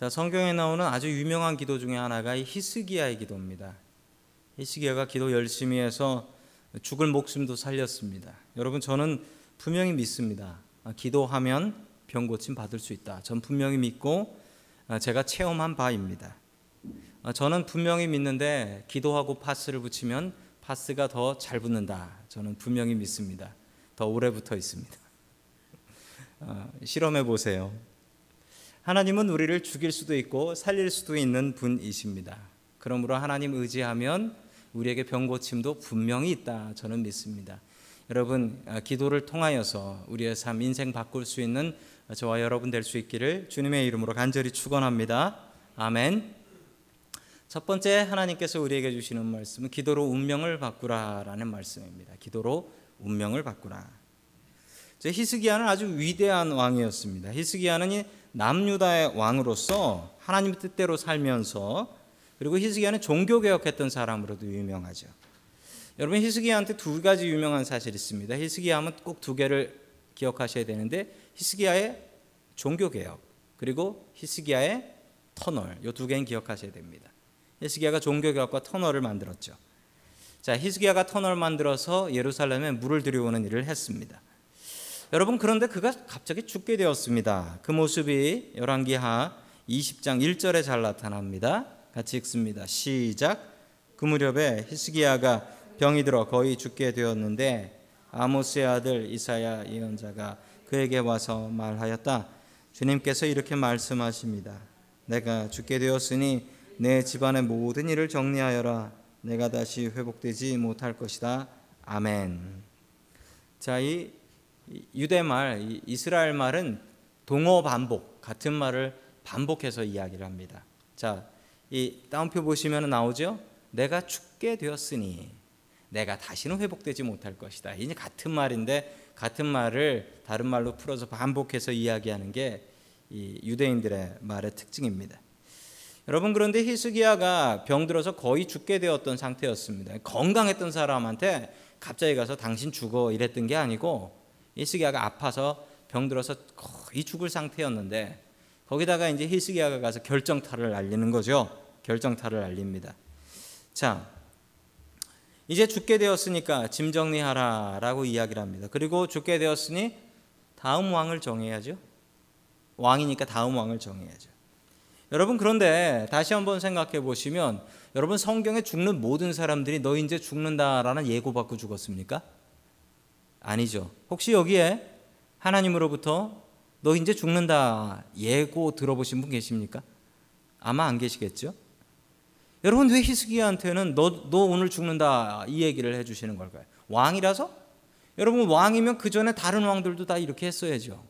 자, 성경에 나오는 아주 유명한 기도 중에 하나가 이 히스기야의 기도입니다. 히스기야가 기도 열심히 해서 죽을 목숨도 살렸습니다. 여러분 저는 분명히 믿습니다. 아, 기도하면 병 고침 받을 수 있다. 전 분명히 믿고 아, 제가 체험한 바입니다. 아, 저는 분명히 믿는데 기도하고 파스를 붙이면 파스가 더 잘 붙는다. 저는 분명히 믿습니다. 더 오래 붙어 있습니다. 실험해 보세요. 하나님은 우리를 죽일 수도 있고 살릴 수도 있는 분이십니다. 그러므로 하나님 의지하면 우리에게 병 고침도 분명히 있다. 저는 믿습니다. 여러분 아, 기도를 통하여서 우리의 삶 인생 바꿀 수 있는 저와 여러분 될 수 있기를 주님의 이름으로 간절히 축원합니다. 아멘. 첫 번째 하나님께서 우리에게 주시는 말씀은 기도로 운명을 바꾸라라는 말씀입니다. 기도로 운명을 바꾸라. 히스기야는 아주 위대한 왕이었습니다. 히스기야는 남유다의 왕으로서 하나님 뜻대로 살면서 그리고 히스기야는 종교 개혁했던 사람으로도 유명하죠. 여러분 히스기야한테 두 가지 유명한 사실이 있습니다. 히스기야 하면 꼭 두 개를 기억하셔야 되는데 히스기야의 종교 개혁 그리고 히스기야의 터널 이 두 개는 기억하셔야 됩니다. 히스기야가 종교 개혁과 터널을 만들었죠. 자, 히스기야가 터널 만들어서 예루살렘에 물을 들여오는 일을 했습니다. 여러분 그런데 그가 갑자기 죽게 되었습니다. 그 모습이 열왕기하 20장 1절에 잘 나타납니다. 같이 읽습니다. 시작. 그 무렵에 히스기야가 병이 들어 거의 죽게 되었는데 아모스의 아들 이사야 예언자가 그에게 와서 말하였다. 주님께서 이렇게 말씀하십니다. 내가 죽게 되었으니 내 집안의 모든 일을 정리하여라. 내가 다시 회복되지 못할 것이다. 아멘. 자, 이 유대 말, 이스라엘 말은 동어 반복 같은 말을 반복해서 이야기를 합니다. 자, 이 다운표 보시면 나오죠. 내가 죽게 되었으니 내가 다시는 회복되지 못할 것이다. 이제 같은 말인데 같은 말을 다른 말로 풀어서 반복해서 이야기하는 게 유대인들의 말의 특징입니다. 여러분 그런데 히스기야가 병들어서 거의 죽게 되었던 상태였습니다. 건강했던 사람한테 갑자기 가서 당신 죽어 이랬던 게 아니고 히스기야가 아파서 병들어서 거의 죽을 상태였는데 거기다가 이제 히스기야가 가서 결정타를 알리는 거죠. 결정타를 알립니다. 자, 이제 죽게 되었으니까 짐 정리하라라고 이야기를 합니다. 그리고 죽게 되었으니 다음 왕을 정해야죠. 왕이니까 다음 왕을 정해야죠. 여러분 그런데 다시 한번 생각해 보시면 여러분 성경에 죽는 모든 사람들이 너 이제 죽는다라는 예고받고 죽었습니까? 아니죠. 혹시 여기에 하나님으로부터 너 이제 죽는다 예고 들어보신 분 계십니까? 아마 안 계시겠죠? 여러분 왜 히스기야한테는 너, 너 오늘 죽는다 이 얘기를 해주시는 걸까요? 왕이라서? 여러분 왕이면 그 전에 다른 왕들도 다 이렇게 했어야죠.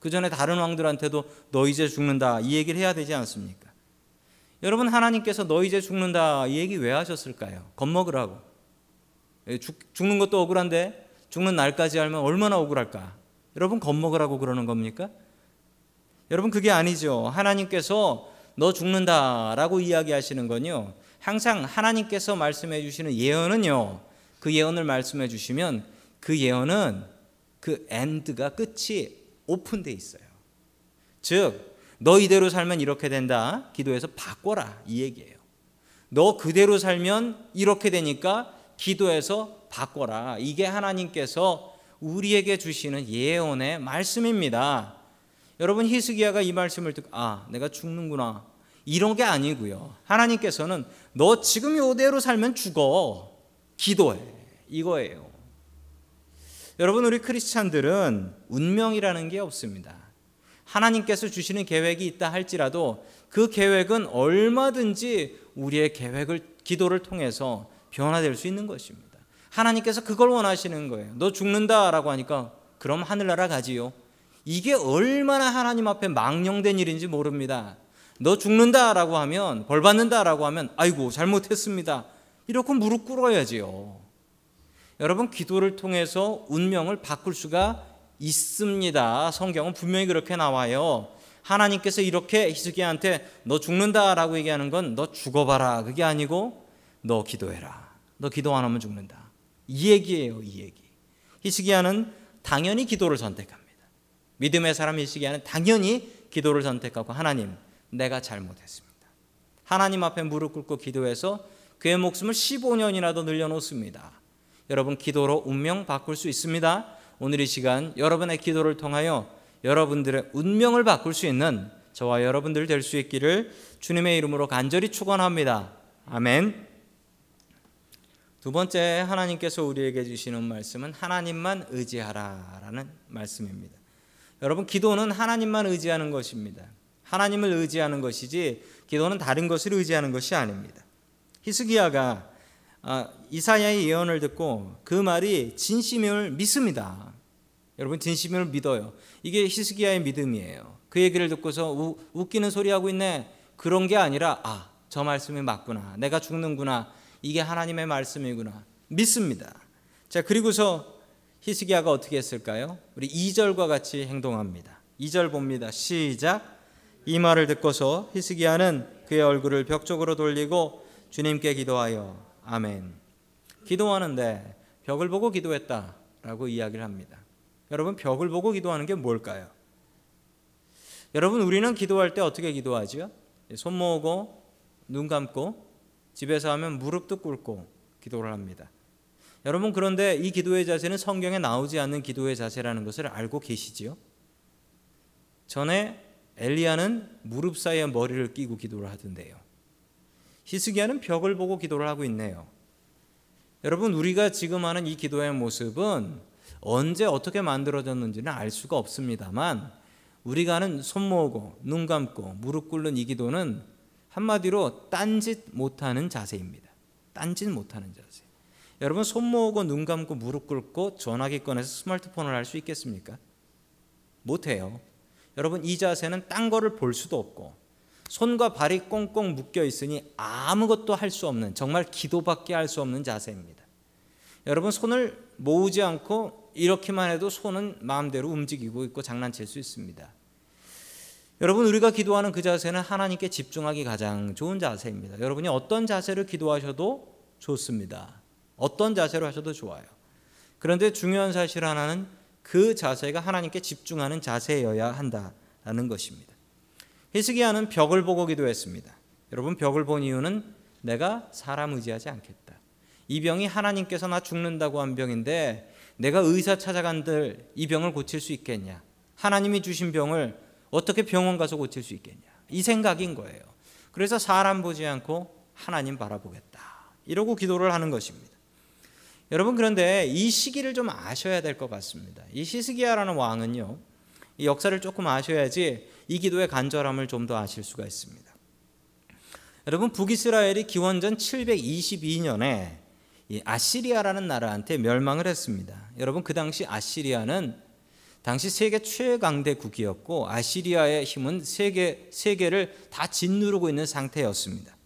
그 전에 다른 왕들한테도 너 이제 죽는다 이 얘기를 해야 되지 않습니까? 여러분 하나님께서 너 이제 죽는다 이 얘기 왜 하셨을까요? 겁먹으라고. 예, 죽, 죽는 것도 억울한데 죽는 날까지 알면 얼마나 억울할까? 여러분 겁먹으라고 그러는 겁니까? 여러분 그게 아니죠. 하나님께서 너 죽는다라고 이야기하시는 건요. 항상 하나님께서 말씀해 주시는 예언은요. 그 예언을 말씀해 주시면 그 예언은 그 엔드가 끝이 오픈돼 있어요. 즉, 너 이대로 살면 이렇게 된다. 기도해서 바꿔라. 이 얘기예요. 너 그대로 살면 이렇게 되니까 기도해서 바꿔라. 이게 하나님께서 우리에게 주시는 예언의 말씀입니다. 여러분 히스기야가 이 말씀을 듣고 아 내가 죽는구나 이런 게 아니고요. 하나님께서는 너 지금 이대로 살면 죽어 기도해 이거예요. 여러분 우리 크리스찬들은 운명이라는 게 없습니다. 하나님께서 주시는 계획이 있다 할지라도 그 계획은 얼마든지 우리의 계획을 기도를 통해서 변화될 수 있는 것입니다. 하나님께서 그걸 원하시는 거예요. 너 죽는다라고 하니까 그럼 하늘나라 가지요. 이게 얼마나 하나님 앞에 망령된 일인지 모릅니다. 너 죽는다라고 하면 벌 받는다라고 하면 아이고 잘못했습니다. 이렇게 무릎 꿇어야지요. 여러분 기도를 통해서 운명을 바꿀 수가 있습니다. 성경은 분명히 그렇게 나와요. 하나님께서 이렇게 히스기야한테 너 죽는다라고 얘기하는 건 너 죽어봐라 그게 아니고 너 기도해라. 너 기도 안 하면 죽는다. 이 얘기예요, 이 얘기. 히스기야는 당연히 기도를 선택합니다. 믿음의 사람 히스기야는 당연히 기도를 선택하고 하나님 내가 잘못했습니다. 하나님 앞에 무릎 꿇고 기도해서 그의 목숨을 15년이나 더 늘려놓습니다. 여러분 기도로 운명 바꿀 수 있습니다. 오늘 이 시간 여러분의 기도를 통하여 여러분들의 운명을 바꿀 수 있는 저와 여러분들 될 수 있기를 주님의 이름으로 간절히 축원합니다. 아멘. 두 번째 하나님께서 우리에게 주시는 말씀은 하나님만 의지하라라는 말씀입니다. 여러분 기도는 하나님만 의지하는 것입니다. 하나님을 의지하는 것이지 기도는 다른 것을 의지하는 것이 아닙니다. 히스기야가 아, 이사야의 예언을 듣고 그 말이 진심을 믿습니다. 여러분 진심을 믿어요. 이게 히스기야의 믿음이에요. 그 얘기를 듣고서 우, 웃기는 소리 하고 있네. 그런 게 아니라 아, 저 말씀이 맞구나. 내가 죽는구나. 이게 하나님의 말씀이구나. 믿습니다. 자, 그리고서 히스기야가 어떻게 했을까요? 우리 2절과 같이 행동합니다. 2절 봅니다. 시작. 이 말을 듣고서 히스기야는 그의 얼굴을 벽 쪽으로 돌리고 주님께 기도하여 아멘. 기도하는데 벽을 보고 기도했다라고 이야기를 합니다. 여러분 벽을 보고 기도하는 게 뭘까요? 여러분 우리는 기도할 때 어떻게 기도하죠? 손 모으고 눈 감고 집에서 하면 무릎도 꿇고 기도를 합니다. 여러분 그런데 이 기도의 자세는 성경에 나오지 않는 기도의 자세라는 것을 알고 계시지요? 전에 엘리야는 무릎 사이에 머리를 끼고 기도를 하던데요. 히스기야는 벽을 보고 기도를 하고 있네요. 여러분 우리가 지금 하는 이 기도의 모습은 언제 어떻게 만들어졌는지는 알 수가 없습니다만 우리가 하는 손 모으고 눈 감고 무릎 꿇는 이 기도는 한마디로 딴짓 못하는 자세입니다. 딴짓 못하는 자세. 여러분 손 모으고 눈 감고 무릎 꿇고 전화기 꺼내서 스마트폰을 할 수 있겠습니까? 못해요. 여러분 이 자세는 딴 거를 볼 수도 없고 손과 발이 꽁꽁 묶여 있으니 아무것도 할 수 없는 정말 기도밖에 할 수 없는 자세입니다. 여러분 손을 모으지 않고 이렇게만 해도 손은 마음대로 움직이고 있고 장난칠 수 있습니다. 여러분 우리가 기도하는 그 자세는 하나님께 집중하기 가장 좋은 자세입니다. 여러분이 어떤 자세를 기도하셔도 좋습니다. 어떤 자세로 하셔도 좋아요. 그런데 중요한 사실 하나는 그 자세가 하나님께 집중하는 자세여야 한다라는 것입니다. 히스기야는 벽을 보고 기도했습니다. 여러분 벽을 본 이유는 내가 사람 의지하지 않겠다. 이 병이 하나님께서 나 죽는다고 한 병인데 내가 의사 찾아간들 이 병을 고칠 수 있겠냐? 하나님이 주신 병을 어떻게 병원 가서 고칠 수 있겠냐? 이 생각인 거예요. 그래서 사람 보지 않고 하나님 바라보겠다. 이러고 기도를 하는 것입니다. 여러분 그런데 이 시기를 좀 아셔야 될 것 같습니다. 이 히스기야라는 왕은요. 이 역사를 조금 아셔야지 이 기도의 간절함을 좀 더 아실 수가 있습니다. 여러분 북이스라엘이 기원전 722년에 아시리아라는 나라한테 멸망을 했습니다. 여러분 그 당시 아시리아는 당시 세계 최강대국이었고 아시리아의 힘은 세계 세계를 다 짓누르고 있는 상태였습니다.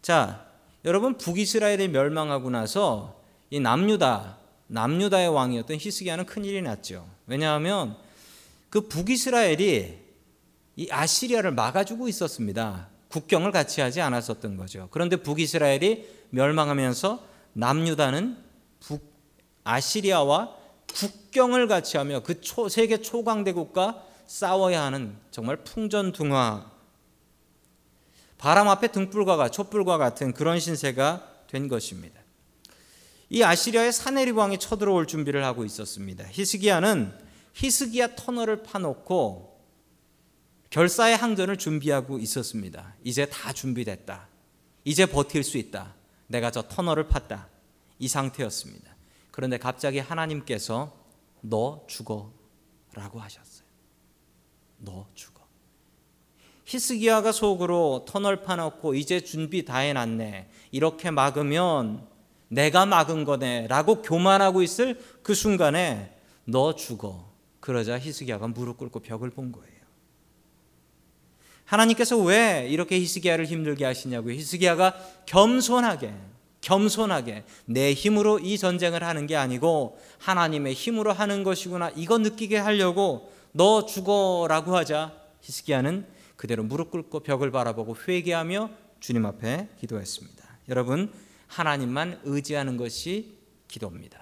자, 여러분 북이스라엘이 멸망하고 나서 이 남유다 남유다의 왕이었던 히스기야는 큰 일이 났죠. 왜냐하면 그 북이스라엘이 이 아시리아를 막아주고 있었습니다. 국경을 같이 하지 않았었던 거죠. 그런데 북이스라엘이 멸망하면서 남유다는 북 아시리아와 국경을 같이 하며 그 초, 세계 초강대국과 싸워야 하는 정말 풍전등화 바람 앞에 등불과 촛불과 같은 그런 신세가 된 것입니다. 이 아시리아의 사네립 왕이 쳐들어올 준비를 하고 있었습니다. 히스기야는 히스기야 터널을 파놓고 결사의 항전을 준비하고 있었습니다. 이제 다 준비됐다. 이제 버틸 수 있다. 내가 저 터널을 팠다. 이 상태였습니다. 그런데 갑자기 하나님께서 너 죽어 라고 하셨어요. 너 죽어. 히스기야가 속으로 터널 파놓고 이제 준비 다 해놨네. 이렇게 막으면 내가 막은 거네. 라고 교만하고 있을 그 순간에 너 죽어. 그러자 히스기야가 무릎 꿇고 벽을 본 거예요. 하나님께서 왜 이렇게 히스기야를 힘들게 하시냐고요. 히스기야가 겸손하게 겸손하게 내 힘으로 이 전쟁을 하는 게 아니고 하나님의 힘으로 하는 것이구나 이거 느끼게 하려고 너 죽어라고 하자 히스기야는 그대로 무릎 꿇고 벽을 바라보고 회개하며 주님 앞에 기도했습니다. 여러분 하나님만 의지하는 것이 기도입니다.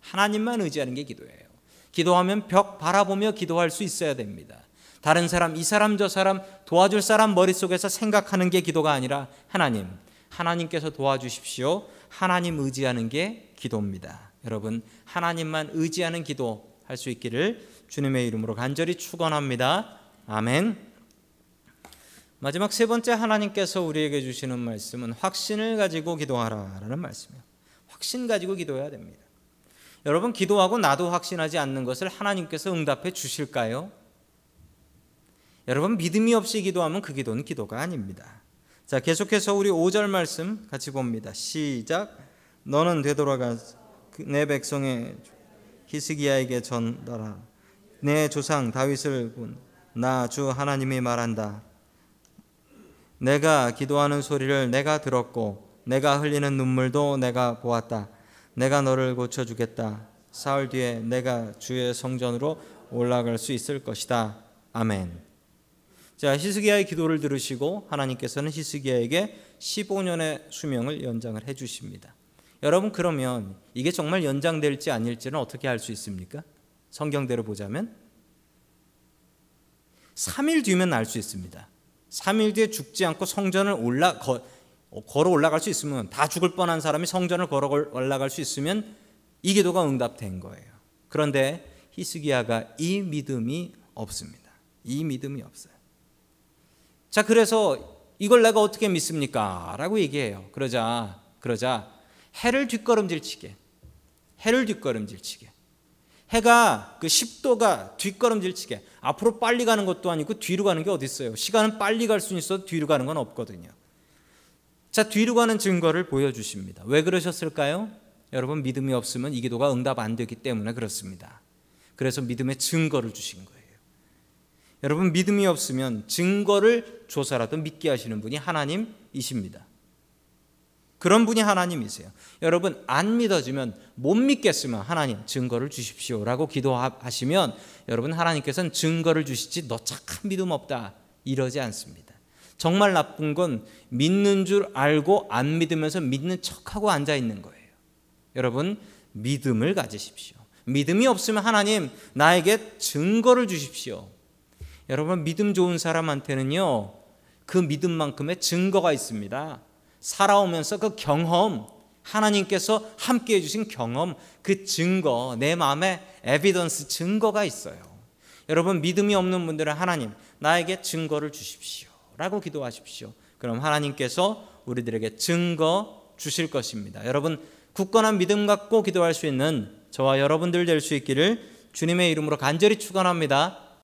하나님만 의지하는 게 기도예요. 기도하면 벽 바라보며 기도할 수 있어야 됩니다. 다른 사람, 이 사람, 저 사람 도와줄 사람 머릿속에서 생각하는 게 기도가 아니라 하나님, 하나님께서 도와주십시오. 하나님 의지하는 게 기도입니다. 여러분, 하나님만 의지하는 기도 할 수 있기를 주님의 이름으로 간절히 축원합니다. 아멘. 마지막 세 번째 하나님께서 우리에게 주시는 말씀은 확신을 가지고 기도하라라는 말씀이에요. 확신 가지고 기도해야 됩니다. 여러분 기도하고 나도 확신하지 않는 것을 하나님께서 응답해 주실까요? 여러분 믿음이 없이 기도하면 그 기도는 기도가 아닙니다. 자, 계속해서 우리 5절 말씀 같이 봅니다. 시작. 너는 되돌아가 내 백성의 히스기야에게 전달하. 내 조상 다윗을 나주 하나님이 말한다. 내가 기도하는 소리를 내가 들었고 내가 흘리는 눈물도 내가 보았다. 내가 너를 고쳐 주겠다. 사흘 뒤에 내가 주의 성전으로 올라갈 수 있을 것이다. 아멘. 자, 히스기야의 기도를 들으시고 하나님께서는 히스기야에게 15년의 수명을 연장을 해 주십니다. 여러분 그러면 이게 정말 연장될지 아닐지는 어떻게 알 수 있습니까? 성경대로 보자면 3일 뒤면 알 수 있습니다. 3일 뒤에 죽지 않고 성전을 올라 거, 걸어 올라갈 수 있으면 다 죽을 뻔한 사람이 성전을 걸어 올라갈 수 있으면 이 기도가 응답된 거예요. 그런데 히스기야가 이 믿음이 없습니다. 이 믿음이 없어요. 자, 그래서 이걸 내가 어떻게 믿습니까? 라고 얘기해요. 그러자, 그러자 해를 뒷걸음질치게, 해를 뒷걸음질치게. 해가 그 10도가 뒷걸음질치게 앞으로 빨리 가는 것도 아니고 뒤로 가는 게 어디 있어요? 시간은 빨리 갈 수는 있어도 뒤로 가는 건 없거든요. 자, 뒤로 가는 증거를 보여주십니다. 왜 그러셨을까요? 여러분, 믿음이 없으면 이 기도가 응답 안 되기 때문에 그렇습니다. 그래서 믿음의 증거를 주신 거예요. 여러분, 믿음이 없으면 증거를 조사라도 믿게 하시는 분이 하나님이십니다. 그런 분이 하나님이세요. 여러분, 안 믿어지면 못 믿겠으면 하나님 증거를 주십시오라고 기도하시면 여러분, 하나님께서는 증거를 주시지 너 착한 믿음 없다. 이러지 않습니다. 정말 나쁜 건 믿는 줄 알고 안 믿으면서 믿는 척하고 앉아 있는 거예요. 여러분, 믿음을 가지십시오. 믿음이 없으면 하나님 나에게 증거를 주십시오. 여러분, 믿음 좋은 사람한테는요, 그 믿음만큼의 증거가 있습니다. 살아오면서 그 경험, 하나님께서 함께 해주신 경험, 그 증거, 내 마음에 에비던스 증거가 있어요. 여러분, 믿음이 없는 분들은 하나님, 나에게 증거를 주십시오. 라고 기도하십시오. 그럼 하나님께서 우리들에게 증거 주실 것입니다. 여러분, 굳건한 믿음 갖고 기도할 수 있는 저와 여러분들 될 수 있기를 주님의 이름으로 간절히 축원합니다.